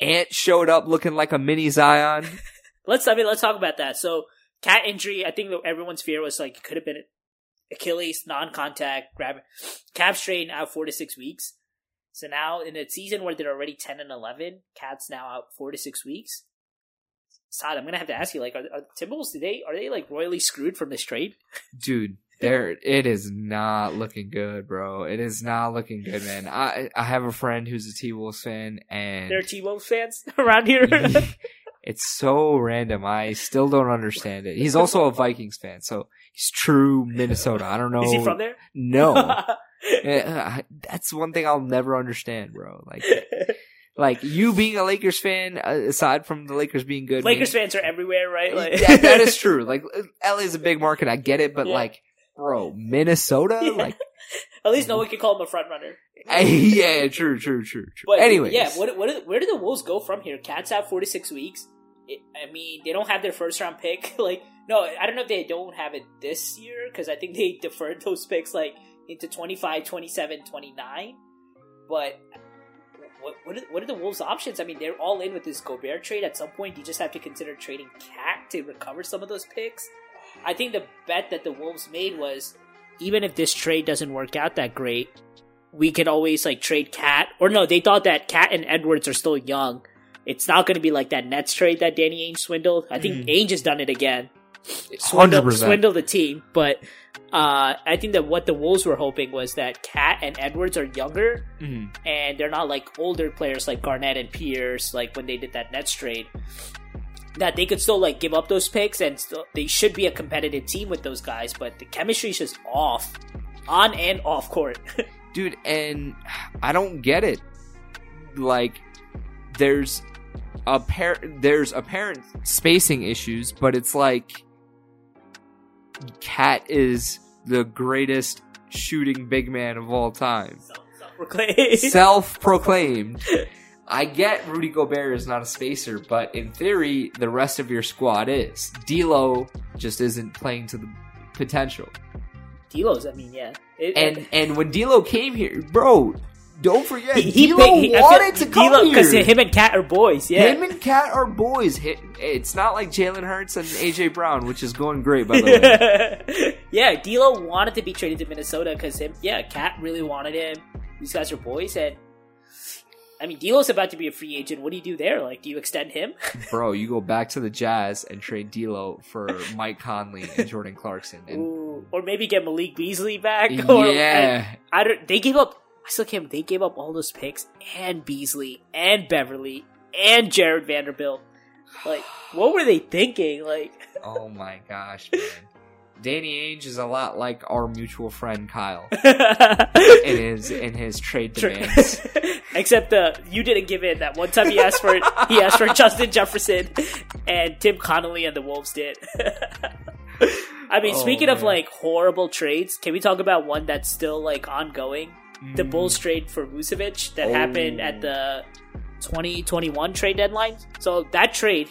Ant showed up looking like a mini Zion. *laughs* let's. I mean, let's talk about that. So, cat injury. I think everyone's fear was like it could have been Achilles non-contact grab, calf strain out four to six weeks. So now in a season where they're already ten and eleven, Cat's now out four to six weeks. Saad, I'm gonna have to ask you, like, are, are Timberwolves? Do they are they like royally screwed from this trade? Dude, there, it is not looking good, bro. It is not looking good, man. I, I have a friend who's a T-Wolves fan and There are T-Wolves fans *laughs* around here. *laughs* it's so random. I still don't understand it. He's also a Vikings fan, so he's true Minnesota. I don't know. Is he from there? No. *laughs* *laughs* Yeah, that's one thing I'll never understand, bro. Like, *laughs* like you being a Lakers fan, uh, aside from the Lakers being good, Lakers man, fans are everywhere, right? Like, that, that is *laughs* true. Like, LA is a big market, I get it, but Yeah. like, bro, Minnesota, Yeah. like, At least no one can call him a front runner. yeah, true, true, true, true. But anyway, yeah, what, what, where do the Wolves go from here? Cats have 46 weeks. It, I mean, they don't have their first round pick. like, no, I don't know if they don't have it this year because I think they deferred those picks like into 25, 27, 29. But what what are, what are the Wolves' options? I mean, they're all in with this Gobert trade. At some point, you just have to consider trading Cat to recover some of those picks. I think the bet that the Wolves made was even if this trade doesn't work out that great, we could always like trade Cat. Or no, they thought that Cat and Edwards are still young. it's not going to be like that Nets trade that Danny Ainge swindled. I think Mhm. Ainge has done it again. Swindle, swindle the team, but uh, I think that what the Wolves were hoping was that Cat and Edwards are younger Mhm. and they're not like older players like Garnett and Pierce, like when they did that Nets trade. That they could still like give up those picks and still, they should be a competitive team with those guys, but the chemistry's just off, on and off court. *laughs* dude and i don't get it like there's appar- there's apparent spacing issues but it's like cat is the greatest shooting big man of all time Self-proclaimed. *laughs* self-proclaimed i get rudy gobert is not a spacer but in theory the rest of your squad is D'Lo just isn't playing to the potential Delos, I mean, yeah. It- and and when D'Lo came here, bro, don't forget he, he D'Lo he- feel- wanted to come D'Lo- here. Because him and Cat are boys. Yeah, Him and Cat are boys. It's not like Jalen Hurts and AJ Brown, which is going great by the way. *laughs* yeah, D'Lo wanted to be traded to Minnesota because him. Yeah, Cat really wanted him. These guys are boys, and I mean, D'Lo's about to be a free agent. What do you do there? Like, do you extend him? *laughs* bro, you go back to the Jazz and trade D'Lo for Mike Conley and Jordan Clarkson. And Ooh, or maybe get Malik Beasley back. *laughs* Or, yeah, I, I don't. They gave up. I still can't. They gave up all those picks and Beasley and Beverley and Jarred Vanderbilt. Like, *sighs* what were they thinking? Like, *laughs* oh my gosh, man. Danny Ainge is a lot like our mutual friend Kyle in his in his trade demands. *laughs* Except uh, you didn't give in that one time he asked for he asked for Justin Jefferson, and Tim Connelly and the Wolves did. *laughs* I mean, Oh, speaking of like horrible trades, can we talk about one that's still like ongoing? The Bulls trade for Vucevic that Oh. happened at the 2021 trade deadline. So that trade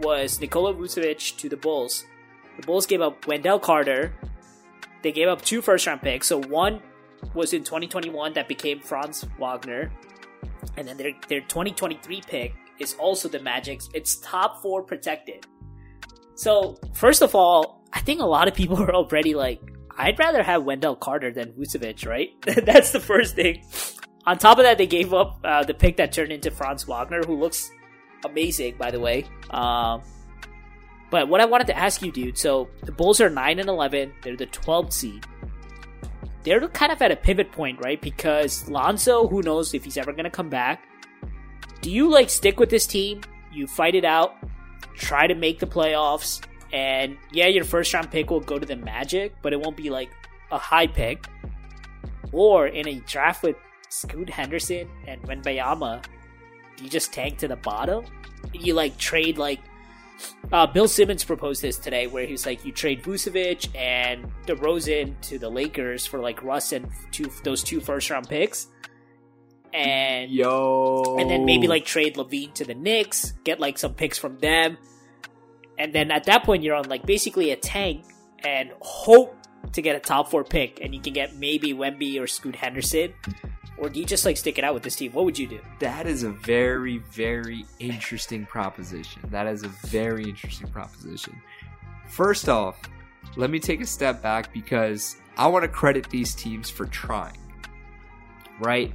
was Nikola Vucevic to the Bulls. The Bulls gave up Wendell Carter. They gave up two first round picks. So one was in 2021 that became Franz Wagner. And then their, their 2023 pick is also the Magic's. It's top four protected. So, first of all, I think a lot of people *laughs* are already like, I'd rather have Wendell Carter than Vucevic, right? *laughs* That's the first thing. On top of that, they gave up uh, the pick that turned into Franz Wagner, who looks amazing, by the way. Um, but what I wanted to ask you, dude, so the Bulls are 9 and 11, they're the 12th seed. They're kind of at a pivot point, right? Because Lonzo, who knows if he's ever going to come back. Do you like stick with this team? You fight it out, try to make the playoffs, and yeah, your first round pick will go to the Magic, but it won't be like a high pick. Or in a draft with Scoot Henderson and Wembanyama, you just tank to the bottom? You like trade like uh, Bill Simmons proposed this today, where he's like, you trade Vucevic and DeRozan to the Lakers for like Russ and two those two first round picks, and Yo, and then maybe like trade LaVine to the Knicks, get like some picks from them, and then at that point you're on like basically a tank and hope to get a top four pick, and you can get maybe Wemby or Scoot Henderson, or do you just like stick it out with this team? What would you do? That is a very, very interesting proposition. That is a very interesting proposition. First off, let me take a step back because I want to credit these teams for trying. Right?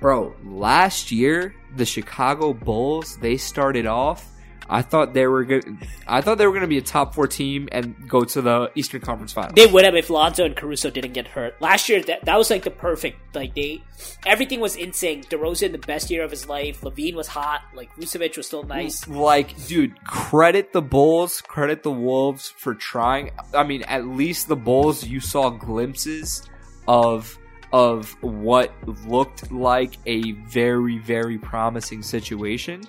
Bro, last year, the Chicago Bulls, they started off. I thought they were good. I thought they were going to be a top four team and go to the Eastern Conference Finals. They would have if Lonzo and Caruso didn't get hurt last year. That that was like the perfect like they everything was in sync. DeRozan the best year of his life. LaVine was hot. Like Vucevic was still nice. Like, dude, credit the Bulls, credit the Wolves for trying. I mean, at least the Bulls, you saw glimpses of of what looked like a very, very promising situation.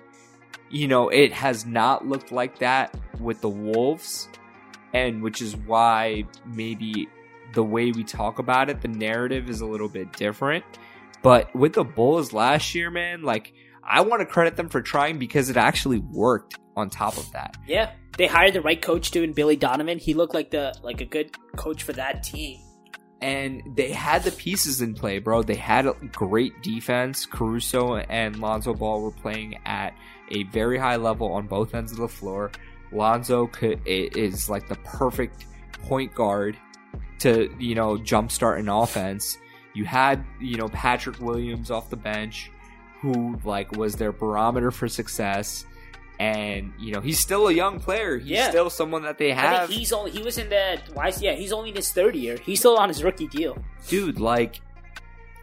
You know, it has not looked like that with the Wolves, and which is why maybe the way we talk about it, the narrative is a little bit different. But with the Bulls last year, man, like I want to credit them for trying because it actually worked on top of that. Yeah, they hired the right coach too in Billy Donovan. He looked like the like a good coach for that team. And they had the pieces in play, bro. They had a great defense. Caruso and Lonzo Ball were playing at a very high level on both ends of the floor. Lonzo could, is like the perfect point guard to, you know, jumpstart an offense. You had, you know, Patrick Williams off the bench who like was their barometer for success. And you know he's still a young player. He's Yeah. still someone that they I have. he's only he was in the why? is- Yeah, he's only in his third year. He's still on his rookie deal. dude like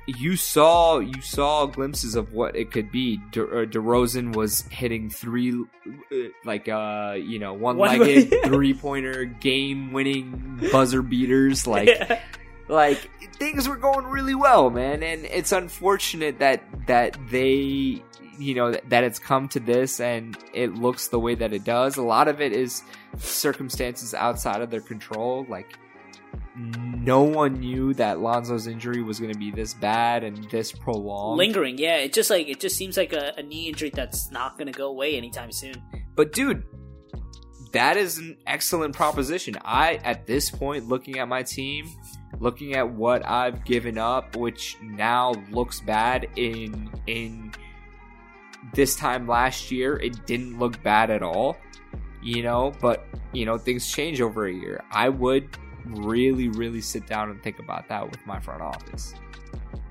you saw you saw glimpses of what it could be. De, uh, DeRozan was hitting three uh, like uh you know one-legged *laughs* One- three-pointer game-winning buzzer beaters. *laughs* Like Yeah. like things were going really well man. And it's unfortunate that that they you know that, that it's come to this and it looks the way that it does. A lot of it is circumstances outside of their control. Like Mm. no one knew that Lonzo's injury was going to be this bad and this prolonged lingering. Yeah, it just like it just seems like a, a knee injury that's not going to go away anytime soon. But dude, that is an excellent proposition. I at this point looking at my team, looking at what I've given up, which now looks bad in in this time last year, it didn't look bad at all. You know, but you know, things change over a year. I would really, really sit down and think about that with my front office.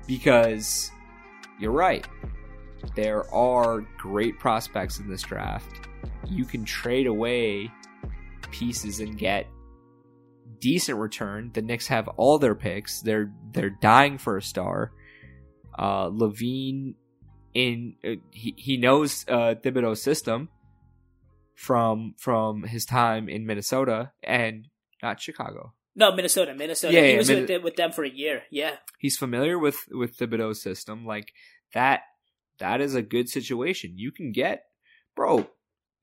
Because you're right. There are great prospects in this draft you can trade away pieces and get decent return. The Knicks have all their picks. They're they're dying for a star. Uh, LaVine in uh, he he knows uh, Thibodeau's system from from his time in Minnesota and not Chicago. No, Minnesota, Minnesota. Yeah, he yeah, was Min- with, them, with them for a year. Yeah, He's familiar with with Thibodeau's system. Like that that is a good situation. You can get bro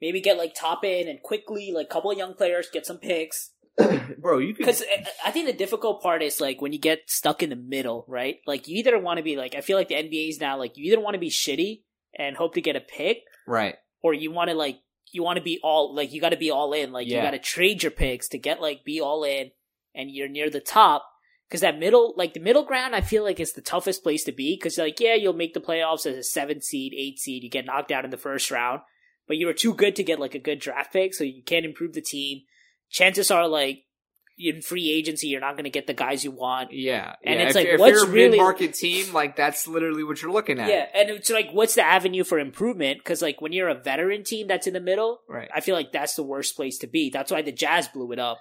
maybe get like top in and quickly like a couple of young players, get some picks. *clears throat* bro you can Because I think the difficult part is like when you get stuck in the middle, right? Like you either want to be like I feel like the NBA is now like you either want to be shitty and hope to get a pick, right or you want to like you want to be all like you got to be all in. Like you got to trade your picks to get like be all in, and you're near the top. Because that middle, like the middle ground, I feel like is the toughest place to be. Because like yeah, you'll make the playoffs as a seven seed, eight seed, you get knocked out in the first round, but you were too good to get like a good draft pick, so you can't improve the team. Chances are like in free agency, you're not going to get the guys you want. Yeah, And yeah. it's if, like, if what's you're a really- mid-market team, like that's literally what you're looking at. Yeah, and it's like, what's the avenue for improvement? Because like when you're a veteran team that's in the middle, right. I feel like that's the worst place to be. That's why the Jazz blew it up.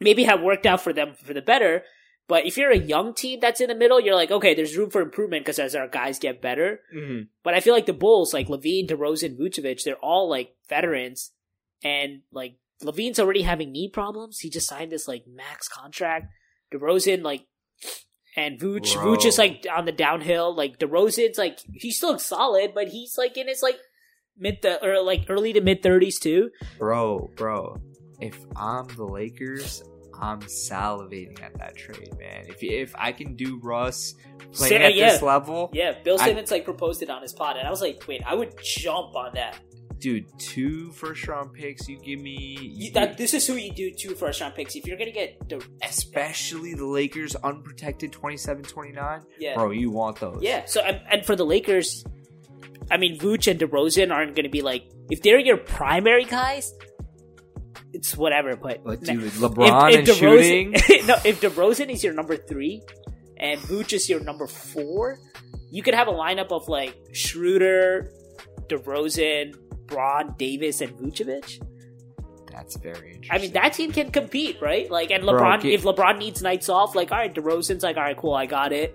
Maybe have worked out for them for the better, but if you're a young team that's in the middle, you're like, okay, there's room for improvement because as our guys get better. hmm But I feel like the Bulls, like LaVine, DeRozan, Vucevic, they're all like veterans, and like LaVine's already having knee problems. He just signed this like max contract. DeRozan, like, and Vuce, Bro. Vuce is like on the downhill. Like DeRozan's like he's still solid, but he's like in his like mid th- or like early to mid thirties too. Bro, bro, if I'm the Lakers, I'm salivating at that trade, man. If if I can do Russ playing Sa- at yeah. this level, Yeah, Bill I- Simmons like proposed it on his pod, and I was like, wait, I would jump on that. dude, two first round picks, you give me, You, that this is who you do two first round picks. If you're gonna get the especially the Lakers unprotected 27-29, yeah, bro, you want those? Yeah. So and, and for the Lakers, I mean, Vooch and DeRozan aren't going to be like if they're your primary guys. It's whatever, but dude, LeBron and shooting, *laughs* no, if DeRozan is your number three and Vooch is your number four, you could have a lineup of like Schroeder, DeRozan, Bron, Davis, and Vucevic. that's very interesting. I mean, that team can compete, right? Like, and Bro, LeBron, if LeBron needs nights off, like, all right, DeRozan's like, all right, cool, I got it.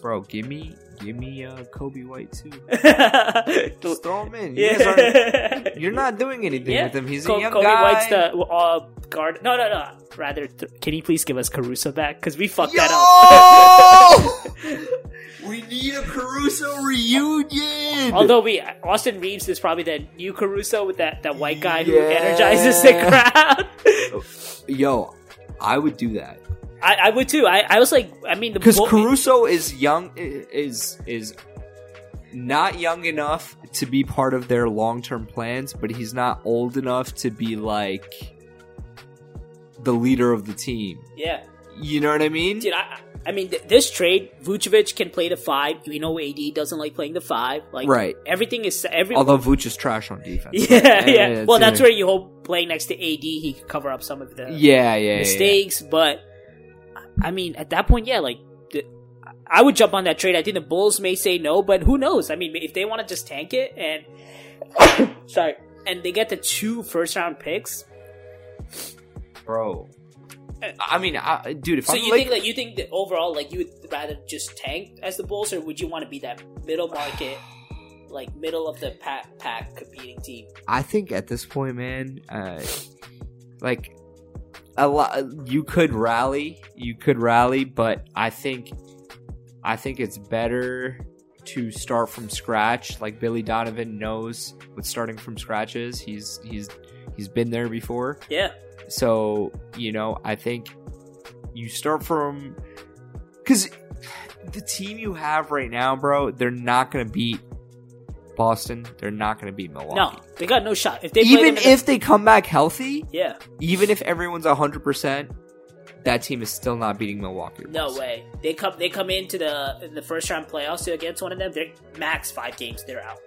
bro, give me, give me uh, Coby White too. *laughs* Just throw him in. You guys aren't, *laughs* you're not doing anything Yeah. with him. He's Co- a young guy. Kobe guy. White's the uh, guard. No, no, no. Rather, th- can you please give us Caruso back? Because we fucked that up. *laughs* We need a Caruso reunion. Although we, Austin Reaves is probably the new Caruso with that, that white guy who energizes the crowd. yo, I would do that I, I would too. I, I was like, I mean, because Caruso is young. Is is not young enough to be part of their long term plans, but he's not old enough to be like the leader of the team. yeah, You know what I mean? dude. I, I mean, th- this trade, Vucevic can play the five. You know AD doesn't like playing the five. Like, Right. Everything is every. Although Vooch is trash on defense. *laughs* yeah, yeah. Eh, well, that's where you hope playing next to AD, he could cover up some of the Yeah, yeah, yeah, yeah. mistakes. But I mean, at that point, yeah, like the, I would jump on that trade. I think the Bulls may say no, but who knows? I mean, if they want to just tank it and *coughs* sorry, and they get the two first round picks, bro. I mean, I, dude, if so I'm you like, think that you think that overall, like you would rather just tank as the Bulls, or would you want to be that middle market, like middle of the pack, pack competing team? I think at this point, man, uh, like a lot, you could rally, you could rally, but I think, I think it's better to start from scratch. Like Billy Donovan knows what starting from scratch is. He's he's he's been there before. Yeah, So, you know, I think you start from cuz the team you have right now, bro, they're not going to beat Boston. They're not going to beat Milwaukee. no, they got no shot. If they Even in the- if they come back healthy, yeah, even if everyone's 100%, that team is still not beating Milwaukee. no way, they come they come into the in the first round playoffs against one of them. They're max five games. They're out.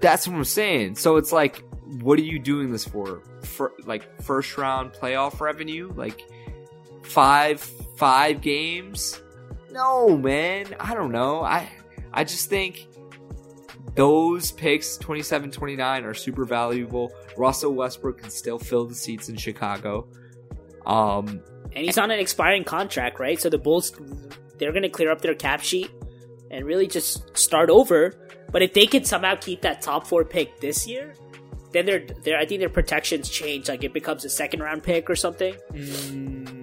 That's what I'm saying. So it's like, what are you doing this for? For like first round playoff revenue? Like five five games? No, man. I don't know. I I just think those picks 27 29 are super valuable. Russell Westbrook can still fill the seats in Chicago. Um and he's on an expiring contract, right? So the Bulls, they're going to clear up their cap sheet and really just start over. But if they can somehow keep that top four pick this year, then their their I think their protections change. Like it becomes a second round pick or something.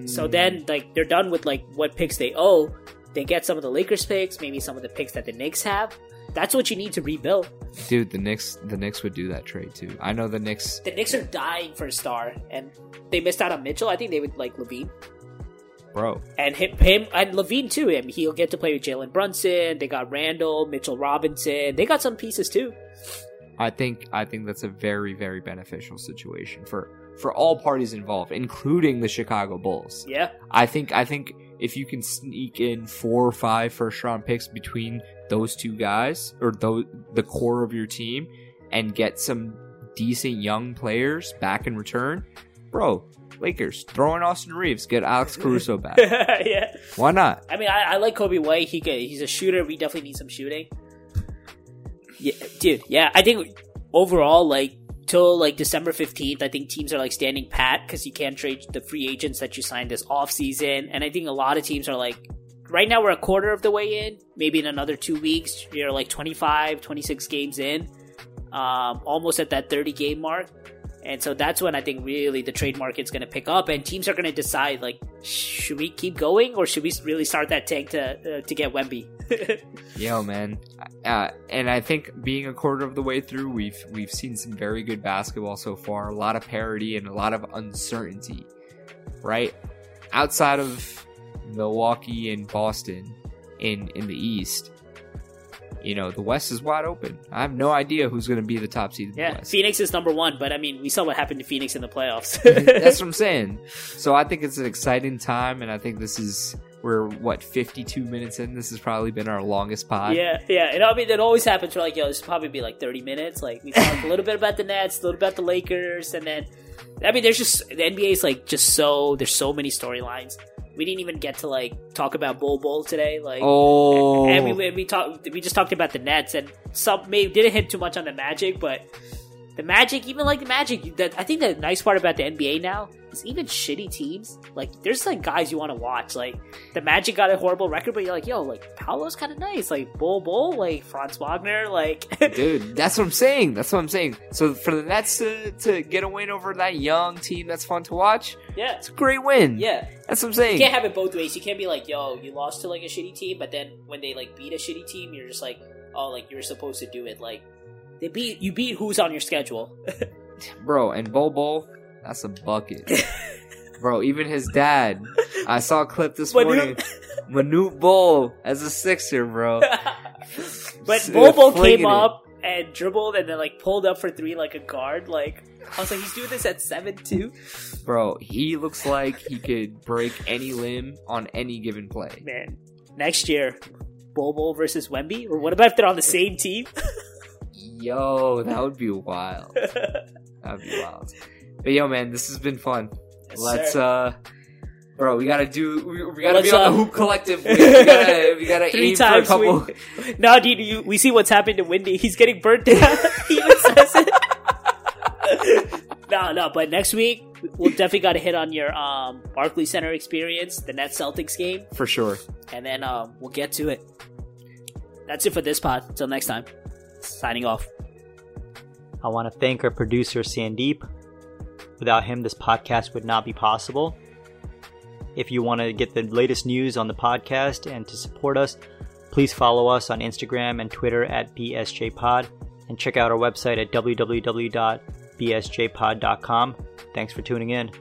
So then like they're done with like what picks they owe. They get some of the Lakers picks, maybe some of the picks that the Knicks have. That's what you need to rebuild. dude, the Knicks the Knicks would do that trade too. I know the Knicks The Knicks are dying for a star, and they missed out on Mitchell. I think they would like LaVine. bro. and him, him and LaVine too. Him he'll get to play with Jalen Brunson. They got Randle, Mitchell Robinson. They got some pieces too. I think I think that's a very very beneficial situation for for all parties involved, including the Chicago Bulls. Yeah, I think I think if you can sneak in four or five first round picks between those two guys or those, the core of your team and get some decent young players back in return, bro. Lakers throw in Austin Reaves, get Alex *laughs* Caruso back. yeah. Why not? I mean, I, I like Coby White. He could, he's a shooter. We definitely need some shooting. Yeah, dude. Yeah, I think overall, like till like December fifteenth, I think teams are like standing pat because you can't trade the free agents that you signed this off season, and I think a lot of teams are like. Right now, we're a quarter of the way in. Maybe in another two weeks, you're like 25, 26 games in, um, almost at that 30 game mark. And so that's when I think really the trade market's going to pick up, and teams are going to decide like, should we keep going or should we really start that tank to uh, to get Wemby? *laughs* Yo, man, uh, and I think being a quarter of the way through, we've we've seen some very good basketball so far. A lot of parity and a lot of uncertainty, right? Outside of Milwaukee and Boston in in the East, you know the West is wide open. I have no idea who's going to be the top seed in the yeah. Phoenix is number one, but I mean, we saw what happened to Phoenix in the playoffs. *laughs* That's what I'm *laughs* saying. So I think it's an exciting time, and I think this is we're what 52 minutes in. This has probably been our longest pod. Yeah, yeah, and I mean that always happens. We're like, yo, this will probably be like thirty minutes. Like we talk a little bit about the Nets, a little bit about the Lakers, and then I mean, there's just the NBA is like just so there's so many storylines. We didn't even get to like talk about Bol Bol today. Like, Oh, and we we talked we just talked about the Nets and some maybe didn't hit too much on the Magic, but the Magic, even like the Magic, that I think the nice part about the NBA now is even shitty teams. Like, there's like guys you want to watch. Like the Magic got a horrible record, but you're like, yo, like Paolo's kind of nice. Like Bol Bol, like Franz Wagner, like *laughs* dude. That's what I'm saying. That's what I'm saying. So for the Nets to, to get a win over that young team, that's fun to watch. yeah, It's a great win. yeah. that's what I'm saying. You can't have it both ways. You can't be like, yo, you lost to like a shitty team, but then when they like beat a shitty team, you're just like, oh, like you're supposed to do it. Like they beat you beat who's on your schedule. *laughs* bro. And Bol, that's a bucket, *laughs* bro. Even his dad. I saw a clip this morning. Manute Bol as a Sixer, bro. *laughs* But Bobo came it. up and dribbled and then like pulled up for three like a guard. Like I was like, he's doing this at seven two. Bro, he looks like he could break any limb on any given play. Man, next year, Bobo versus Wemby, or what about if they're on the same team? Yo, that would be wild. *laughs* That would be wild. But yo, man, this has been fun. Yes, let's sir. uh Bro, we gotta do. We, we gotta Let's, be on uh, the hoop collective. *laughs* We, we gotta. We gotta Three aim for a couple. *laughs* we, no, dude, you, we see what's happened to Wendy He's getting burnt down. he even says it. no, no, but next week we'll definitely got to hit on your um, Barclays Center experience, the Nets Celtics game, For sure. and then um, we'll get to it. That's it for this pod. Until next time, signing off. I want to thank our producer, Sandeep. Without him, this podcast would not be possible. If you want to get the latest news on the podcast and to support us, please follow us on Instagram and Twitter at BSJPod and check out our website at www.bsjpod.com. Thanks for tuning in.